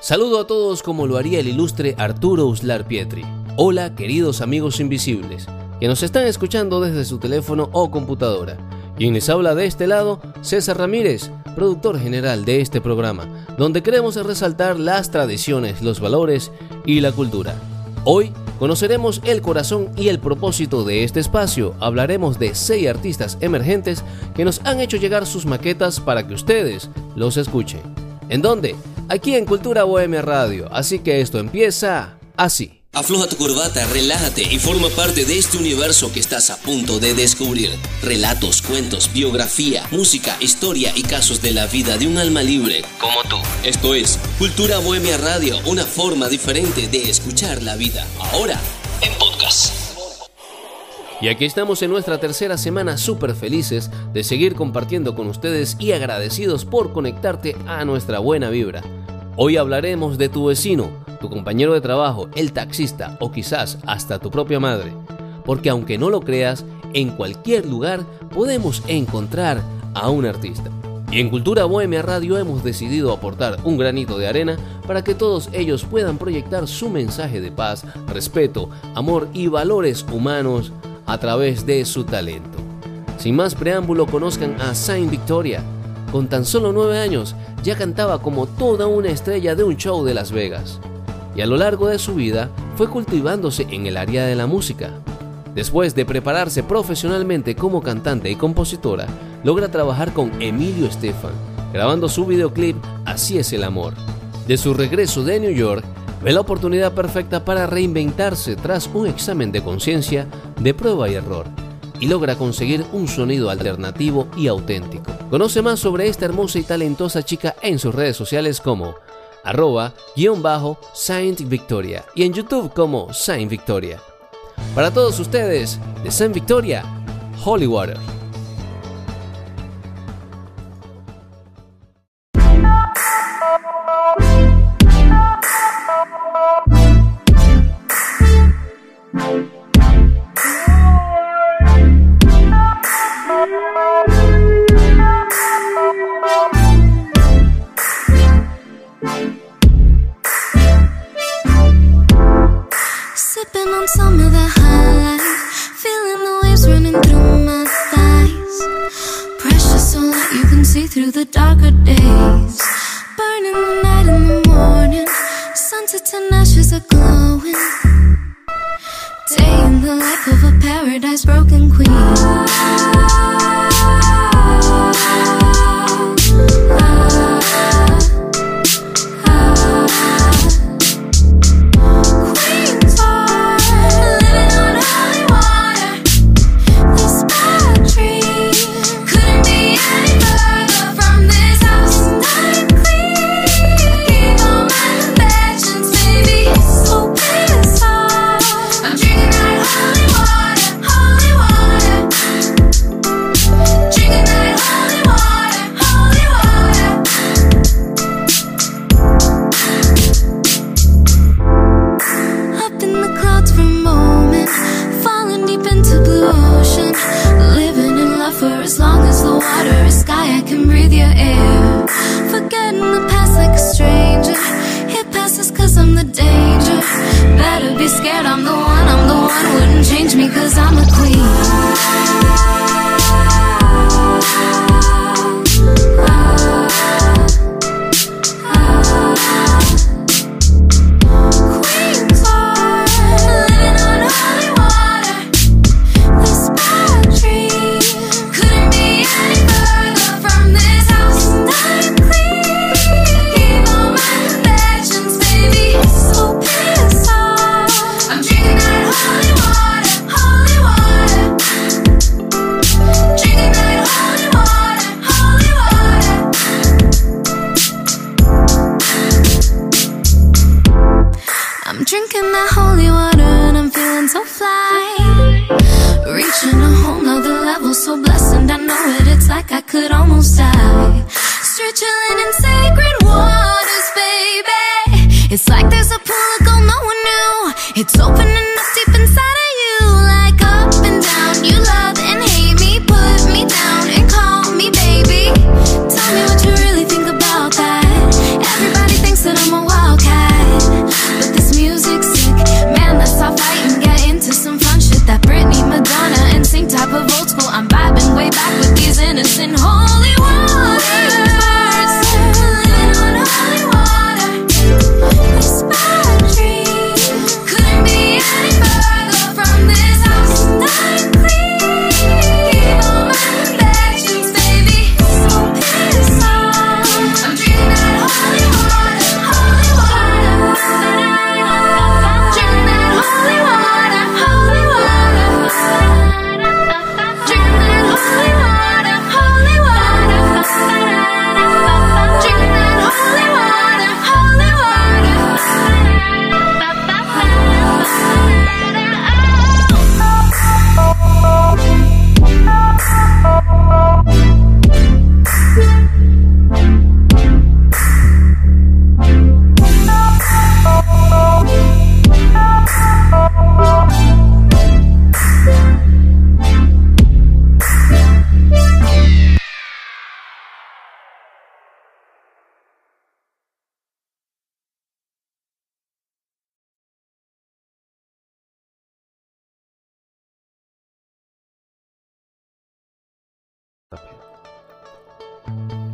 Saludo a todos como lo haría el ilustre Arturo Uslar Pietri. Hola, queridos amigos invisibles, que nos están escuchando desde su teléfono o computadora. Quien les habla de este lado, César Ramírez, productor general de este programa, donde queremos resaltar las tradiciones, los valores y la cultura. Hoy conoceremos el corazón y el propósito de este espacio. Hablaremos de seis artistas emergentes que nos han hecho llegar sus maquetas para que ustedes los escuchen. ¿En dónde? Aquí en Cultura Bohemia Radio. Así que esto empieza así. Afloja tu corbata, relájate y forma parte de este universo que estás a punto de descubrir. Relatos, cuentos, biografía, música, historia y casos de la vida de un alma libre como tú. Esto es Cultura Bohemia Radio, una forma diferente de escuchar la vida. Ahora, en podcast. Y aquí estamos en nuestra tercera semana súper felices de seguir compartiendo con ustedes y agradecidos por conectarte a nuestra buena vibra. Hoy hablaremos de tu vecino, tu compañero de trabajo, el taxista o quizás hasta tu propia madre. Porque aunque no lo creas, en cualquier lugar podemos encontrar a un artista. Y en Cultura Bohemia Radio hemos decidido aportar un granito de arena para que todos ellos puedan proyectar su mensaje de paz, respeto, amor y valores humanos a través de su talento. Sin más preámbulo, conozcan a Saint Victoria. Con tan solo nueve años, ya cantaba como toda una estrella de un show de Las Vegas. Y a lo largo de su vida fue cultivándose en el área de la música. Después de prepararse profesionalmente como cantante y compositora, logra trabajar con Emilio Estefan, grabando su videoclip Así es el amor. De su regreso de New York, ve la oportunidad perfecta para reinventarse tras un examen de conciencia de prueba y error y logra conseguir un sonido alternativo y auténtico. Conoce más sobre esta hermosa y talentosa chica en sus redes sociales como arroba guion bajo Saint Victoria y en YouTube como Saint Victoria. Para todos ustedes, de Saint Victoria, Holy Water.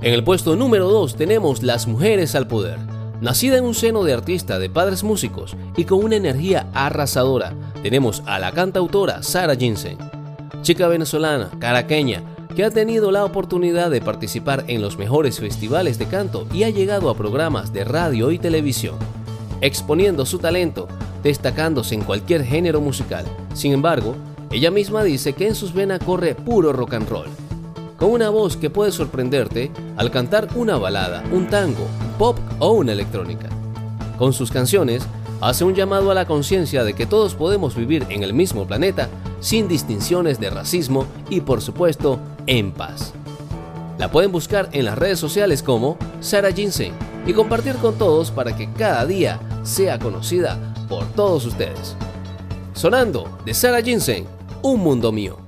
En el puesto número 2 tenemos Las Mujeres al Poder. Nacida en un seno de artista de padres músicos y con una energía arrasadora, tenemos a la cantautora Sara Jensen, chica venezolana, caraqueña, que ha tenido la oportunidad de participar en los mejores festivales de canto y ha llegado a programas de radio y televisión, exponiendo su talento, destacándose en cualquier género musical. Sin embargo, ella misma dice que en sus venas corre puro rock and roll una voz que puede sorprenderte al cantar una balada, un tango, pop o una electrónica. Con sus canciones, hace un llamado a la conciencia de que todos podemos vivir en el mismo planeta sin distinciones de racismo y por supuesto en paz. La pueden buscar en las redes sociales como Sara Ginseng y compartir con todos para que cada día sea conocida por todos ustedes. Sonando de Sara Ginseng, Un Mundo Mío.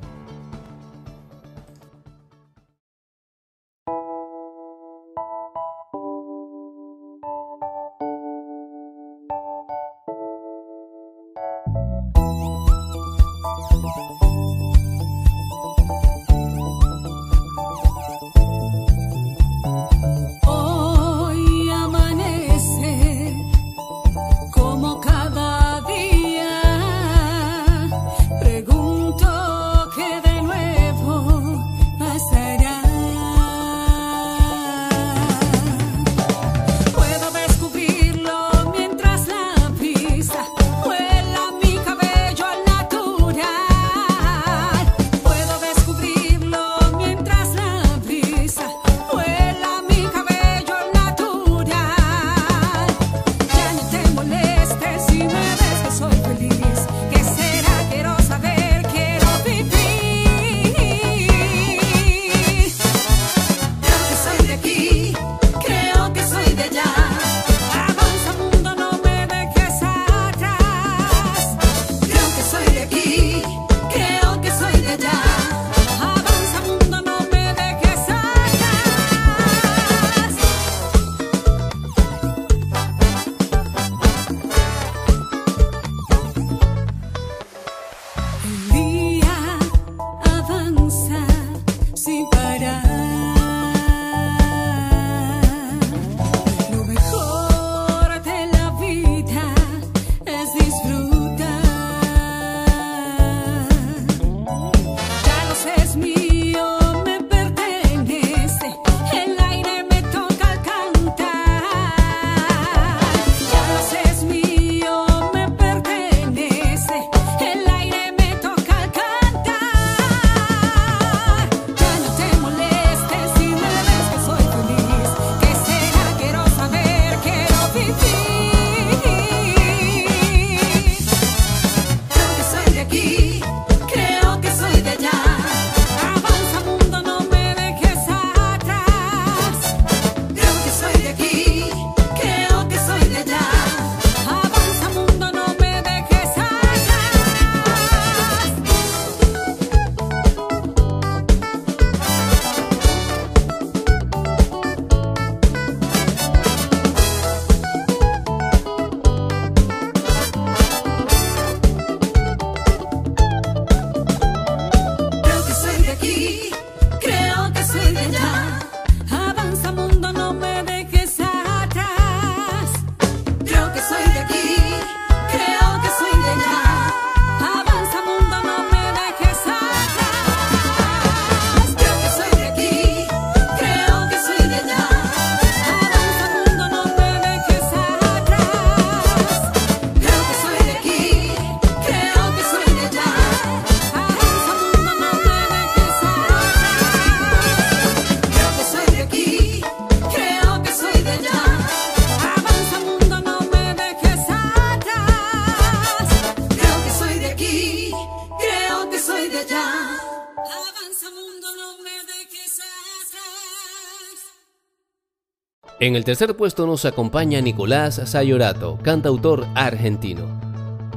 En el tercer puesto nos acompaña Nicolás Sayorato, cantautor argentino.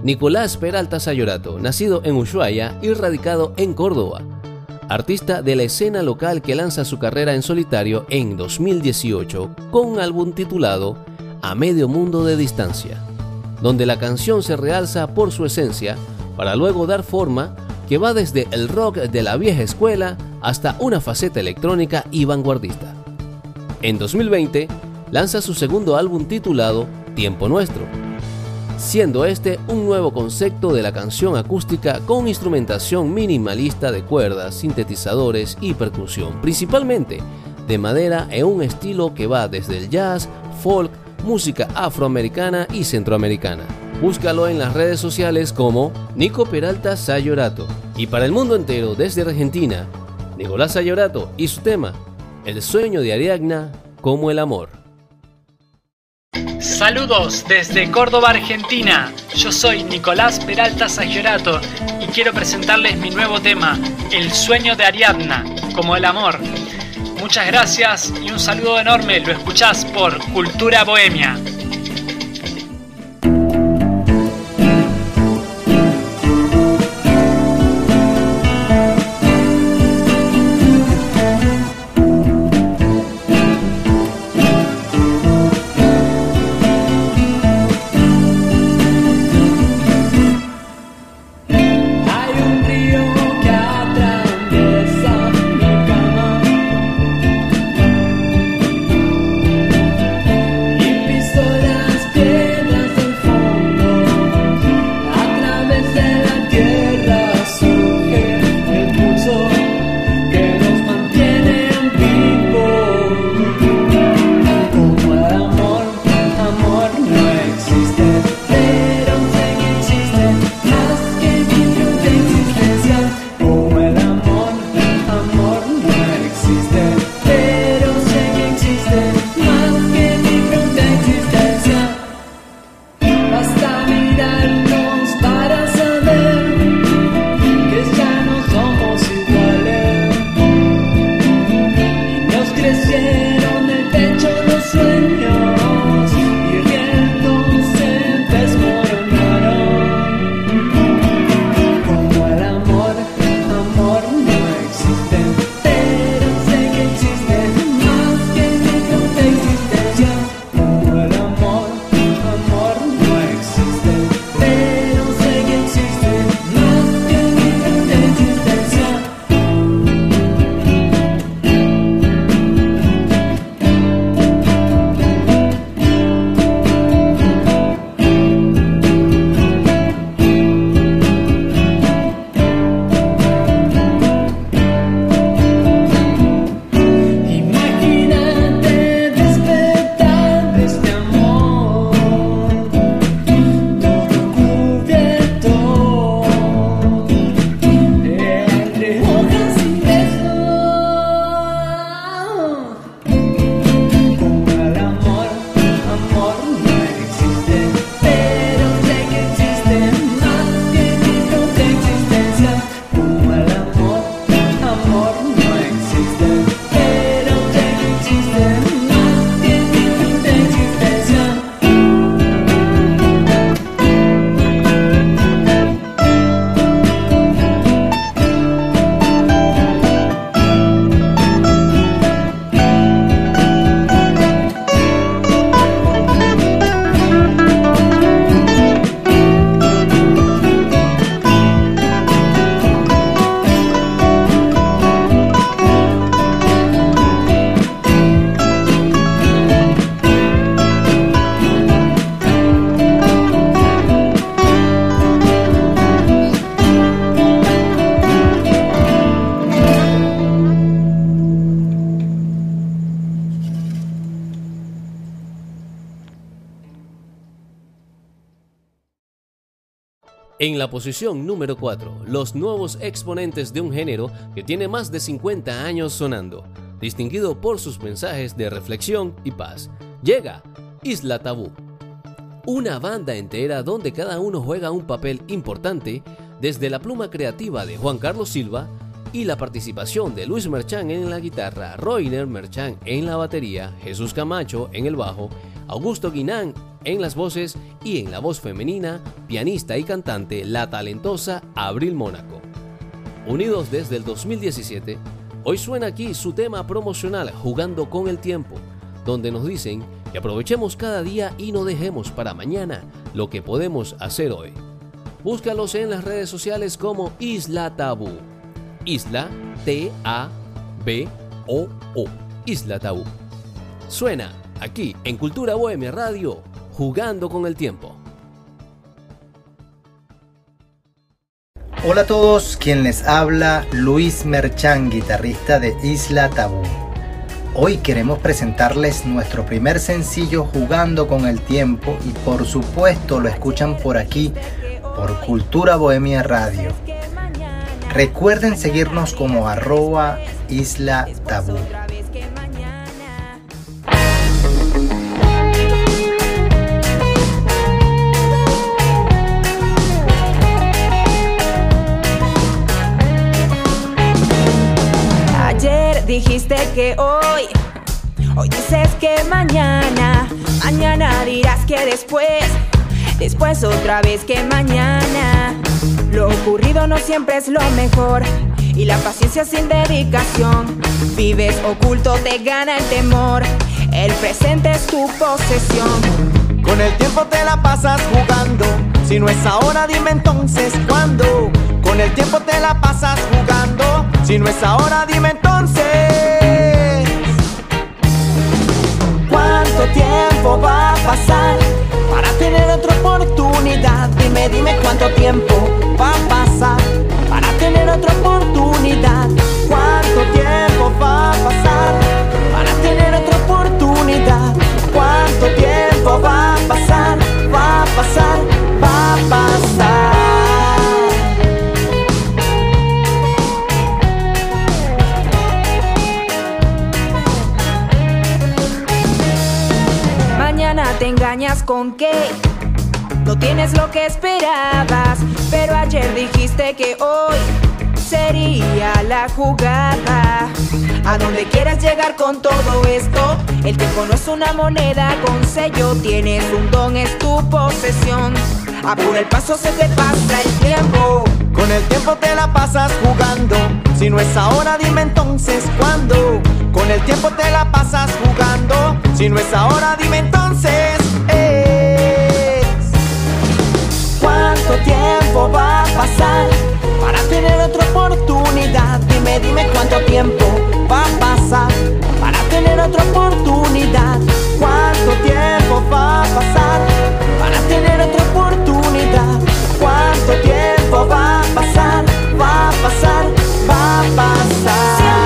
Nicolás Peralta Sayorato, nacido en Ushuaia y radicado en Córdoba. Artista de la escena local que lanza su carrera en solitario en 2018 con un álbum titulado A Medio Mundo de Distancia, donde la canción se realza por su esencia para luego dar forma que va desde el rock de la vieja escuela hasta una faceta electrónica y vanguardista. En 2020 lanza su segundo álbum titulado Tiempo Nuestro, siendo este un nuevo concepto de la canción acústica con instrumentación minimalista de cuerdas, sintetizadores y percusión, principalmente de madera en un estilo que va desde el jazz, folk, música afroamericana y centroamericana. Búscalo en las redes sociales como Nico Peralta Sayorato. Y para el mundo entero, desde Argentina, Nicolás Sayorato y su tema, El sueño de Ariadna como el amor. Saludos desde Córdoba, Argentina. Yo soy Nicolás Peralta Sagiorato y quiero presentarles mi nuevo tema, El sueño de Ariadna, como el amor. Muchas gracias y un saludo enorme. Lo escuchás por Cultura Bohemia. La posición número 4, los nuevos exponentes de un género que tiene más de 50 años sonando, distinguido por sus mensajes de reflexión y paz. Llega Isla Tabú. Una banda entera donde cada uno juega un papel importante, desde la pluma creativa de Juan Carlos Silva y la participación de Luis Merchán en la guitarra, Roiner Merchán en la batería, Jesús Camacho en el bajo, Augusto Guinán en las voces y en la voz femenina, pianista y cantante, la talentosa Abril Mónaco. Unidos desde el 2017, hoy suena aquí su tema promocional Jugando con el Tiempo, donde nos dicen que aprovechemos cada día y no dejemos para mañana lo que podemos hacer hoy. Búscalos en las redes sociales como Isla Tabú. Isla T-A-B-O-O. Isla Tabú. Suena aquí en Cultura Bohemia Radio, jugando con el tiempo. Hola a todos, quien les habla Luis Merchan, guitarrista de Isla Tabú. Hoy queremos presentarles nuestro primer sencillo Jugando con el Tiempo y por supuesto lo escuchan por aquí, por Cultura Bohemia Radio. Recuerden seguirnos como arroba Isla Tabú. Hoy, hoy dices que mañana, mañana dirás que después, después otra vez que mañana. Lo ocurrido no siempre es lo mejor y la paciencia sin dedicación. Vives oculto, te gana el temor, el presente es tu posesión. Con el tiempo te la pasas jugando, si no es ahora dime entonces cuándo. Con el tiempo te la pasas jugando, si no es ahora dime entonces. Tiempo va a pasar para tener otra oportunidad? Dime, dime cuánto tiempo va a pasar para tener otra oportunidad. ¿Cuánto tiempo va a pasar para tener otra oportunidad? ¿Cuánto tiempo va a pasar? Va a pasar, va a pasar. Te engañas con que no tienes lo que esperabas, pero ayer dijiste que hoy sería la jugada. A donde quieras llegar con todo esto, el tiempo no es una moneda con sello, tienes un don, es tu posesión. Apura el paso, se te pasa el tiempo. Con el tiempo te la pasas jugando. Si no es ahora, dime entonces cuándo. Con el tiempo te la pasas jugando. Si no es ahora, dime entonces. Es. ¿Cuánto tiempo va a pasar para tener otra oportunidad? Dime, dime cuánto tiempo va a pasar para tener otra oportunidad. ¿Cuánto tiempo va a pasar para tener otra oportunidad? ¿Cuánto tiempo va a pasar? Va a pasar, va a pasar.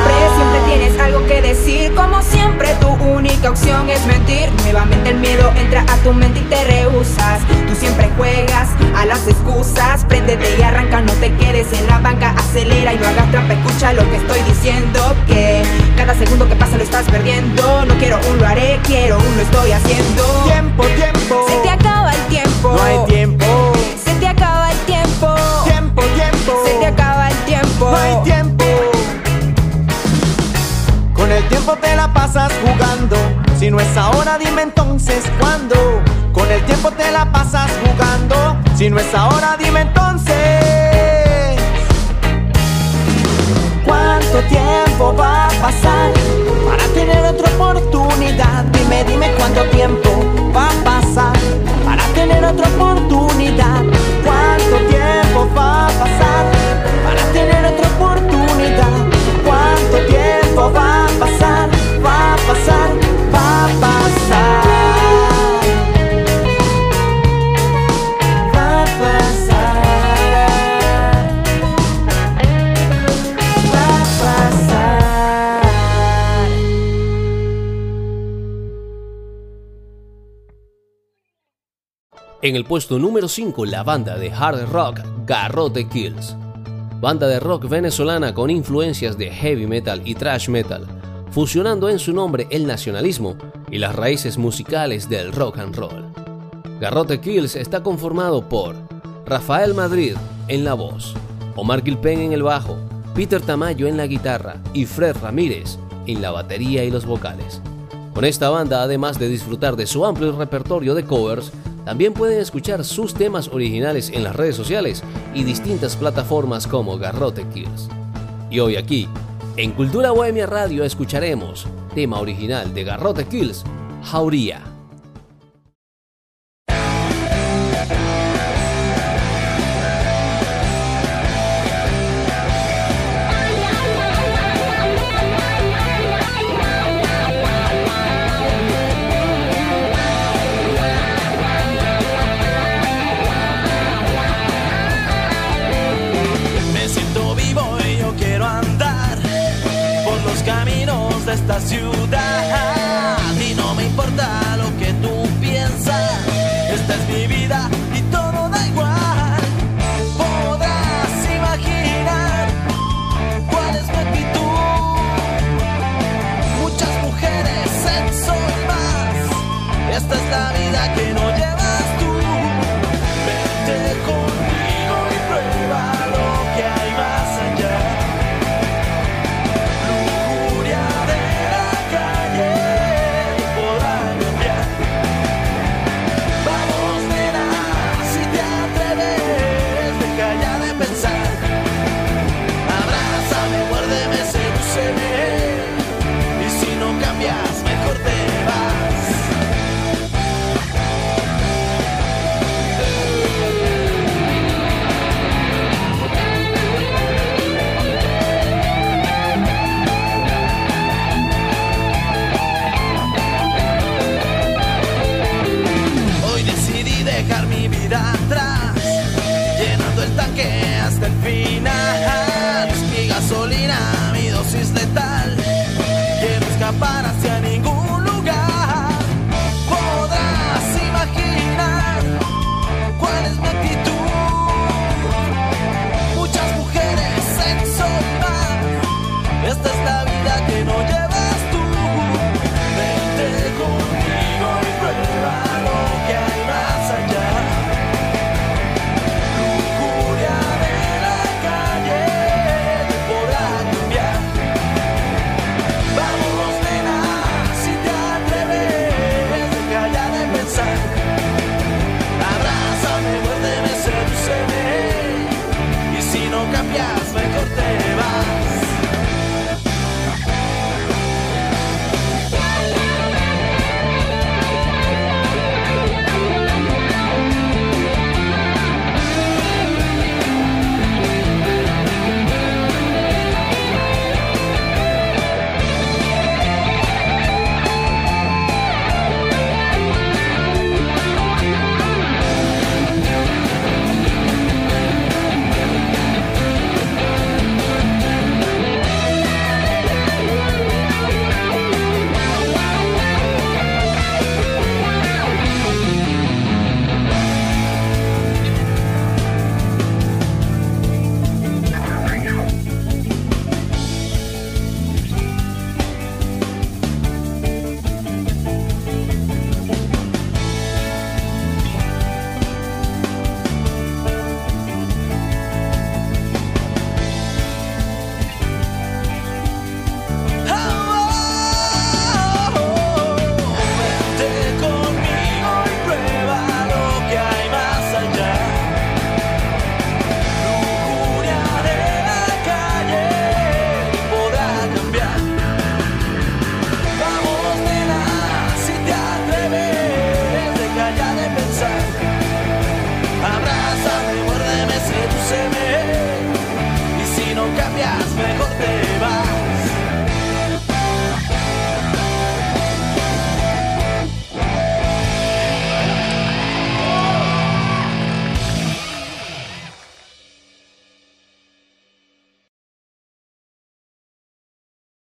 Que decir. Como siempre, tu única opción es mentir. Nuevamente el miedo entra a tu mente y te rehusas. Tú siempre juegas a las excusas. Préndete y arranca, no te quedes en la banca. Acelera y no hagas trampa. Escucha lo que estoy diciendo. Que cada segundo que pasa lo estás perdiendo. No quiero un lo haré, quiero un lo estoy haciendo. Tiempo. Entonces cuándo. Con el tiempo te la pasas jugando. Si no es ahora, dime entonces. ¿Cuánto tiempo va a pasar para tener otra oportunidad? Dime, dime cuánto tiempo va a pasar para tener otra oportunidad. ¿Cuánto tiempo va a pasar En el puesto número 5, la banda de hard rock Garrote Kills. Banda de rock venezolana con influencias de heavy metal y thrash metal, fusionando en su nombre el nacionalismo y las raíces musicales del rock and roll. Garrote Kills está conformado por Rafael Madrid en la voz, Omar Gilpen en el bajo, Peter Tamayo en la guitarra y Fred Ramírez en la batería y los vocales. Con esta banda, además de disfrutar de su amplio repertorio de covers, también pueden escuchar sus temas originales en las redes sociales y distintas plataformas como Garrote Kills. Y hoy aquí, en Cultura Bohemia Radio escucharemos tema original de Garrote Kills, Jauría.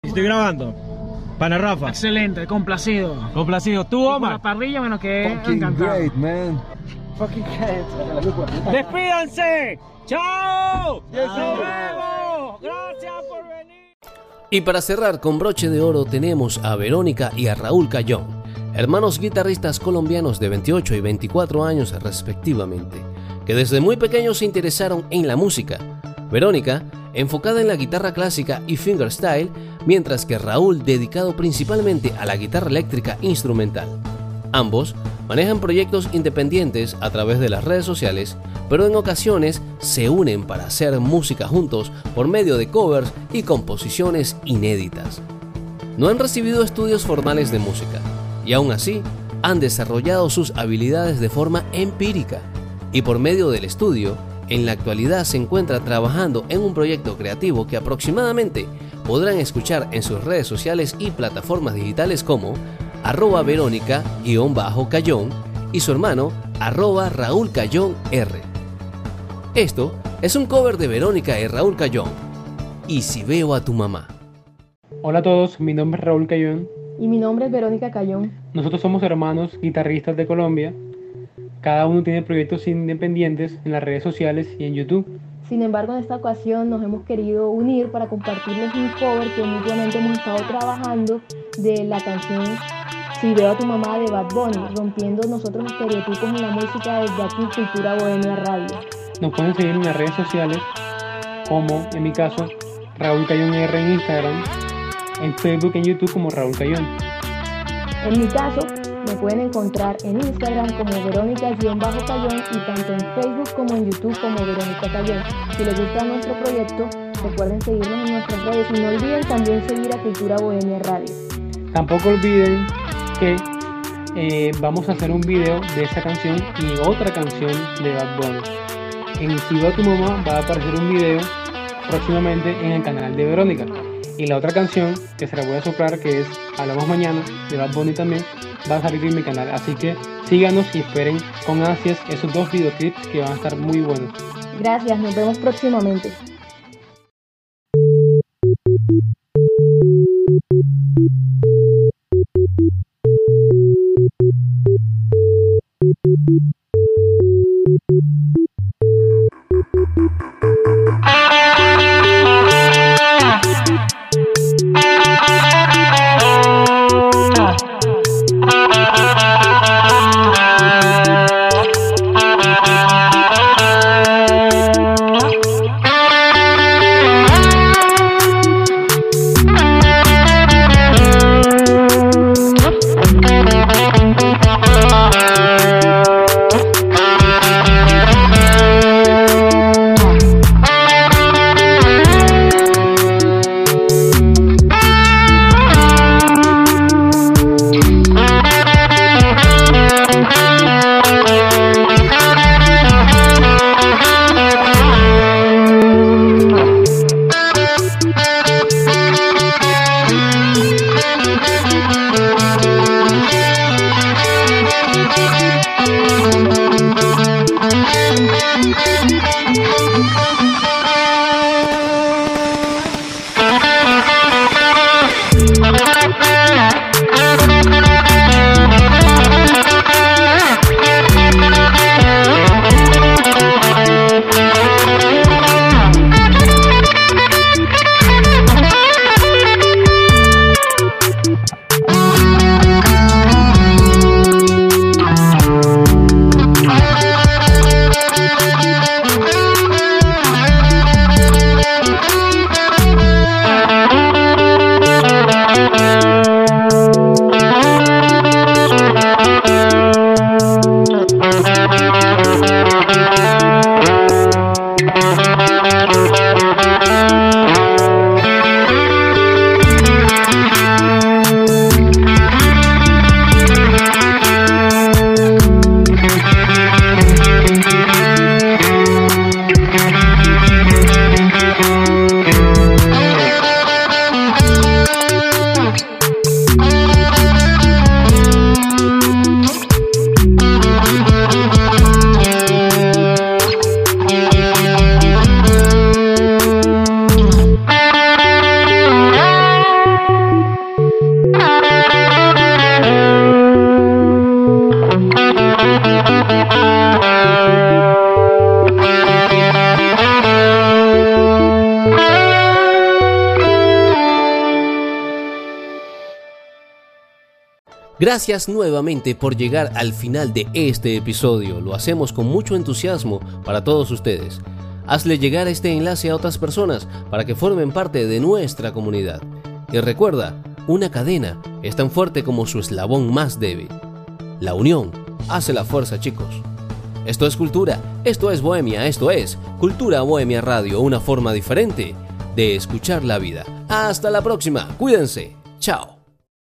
Estoy grabando. Pana Rafa. Excelente, complacido. Complacido. ¿Tú, Con la Omar? parrilla, bueno, que encantado. ¡Despídanse! ¡Chao! ¡Nos vemos! ¡Gracias por venir! Y para cerrar con broche de oro tenemos a Verónica y a Raúl Cayón, hermanos guitarristas colombianos de 28 y 24 años respectivamente, que desde muy pequeños se interesaron en la música. Verónica, enfocada en la guitarra clásica y fingerstyle, mientras que Raúl dedicado principalmente a la guitarra eléctrica instrumental. Ambos manejan proyectos independientes a través de las redes sociales, pero en ocasiones se unen para hacer música juntos por medio de covers y composiciones inéditas. No han recibido estudios formales de música y aún así han desarrollado sus habilidades de forma empírica y por medio del estudio, en la actualidad se encuentra trabajando en un proyecto creativo que aproximadamente podrán escuchar en sus redes sociales y plataformas digitales como arroba verónica-cayón y su hermano arroba Raúl Cayón R. Esto es un cover de Verónica y Raúl Cayón. Y si veo a tu mamá. Hola a todos, mi nombre es Raúl Cayón. Y mi nombre es Verónica Cayón. Nosotros somos hermanos guitarristas de Colombia. Cada uno tiene proyectos independientes en las redes sociales y en YouTube. Sin embargo, en esta ocasión nos hemos querido unir para compartirles un cover que mutuamente hemos estado trabajando de la canción Si veo a tu mamá de Bad Bunny, rompiendo nosotros estereotipos en la música desde aquí Cultura Bohemia Radio. Nos pueden seguir en las redes sociales como, en mi caso, Raúl Cayón R en Instagram, en Facebook y en YouTube como Raúl Cayón. En mi caso, me pueden encontrar en Instagram como Verónica-Cayón y tanto en Facebook como en YouTube como Verónica Cayón. Si les gusta nuestro proyecto, recuerden seguirnos en nuestras redes y no olviden también seguir a Cultura Bohemia Radio. Tampoco olviden que eh, vamos a hacer un video de esa canción y otra canción de Bad Bunny. En Si veo a tu mamá va a aparecer un video próximamente en el canal de Verónica. Y la otra canción que se la voy a soplar que es Hablamos Mañana de Bad Bunny también va a salir en mi canal. Así que síganos y esperen con ansias esos dos videoclips que van a estar muy buenos. Gracias, nos vemos próximamente. Gracias nuevamente por llegar al final de este episodio. Lo hacemos con mucho entusiasmo para todos ustedes. Hazle llegar este enlace a otras personas para que formen parte de nuestra comunidad. Y recuerda, una cadena es tan fuerte como su eslabón más débil. La unión hace la fuerza, chicos. Esto es cultura, esto es bohemia, esto es Cultura Bohemia Radio, una forma diferente de escuchar la vida. Hasta la próxima, cuídense, chao.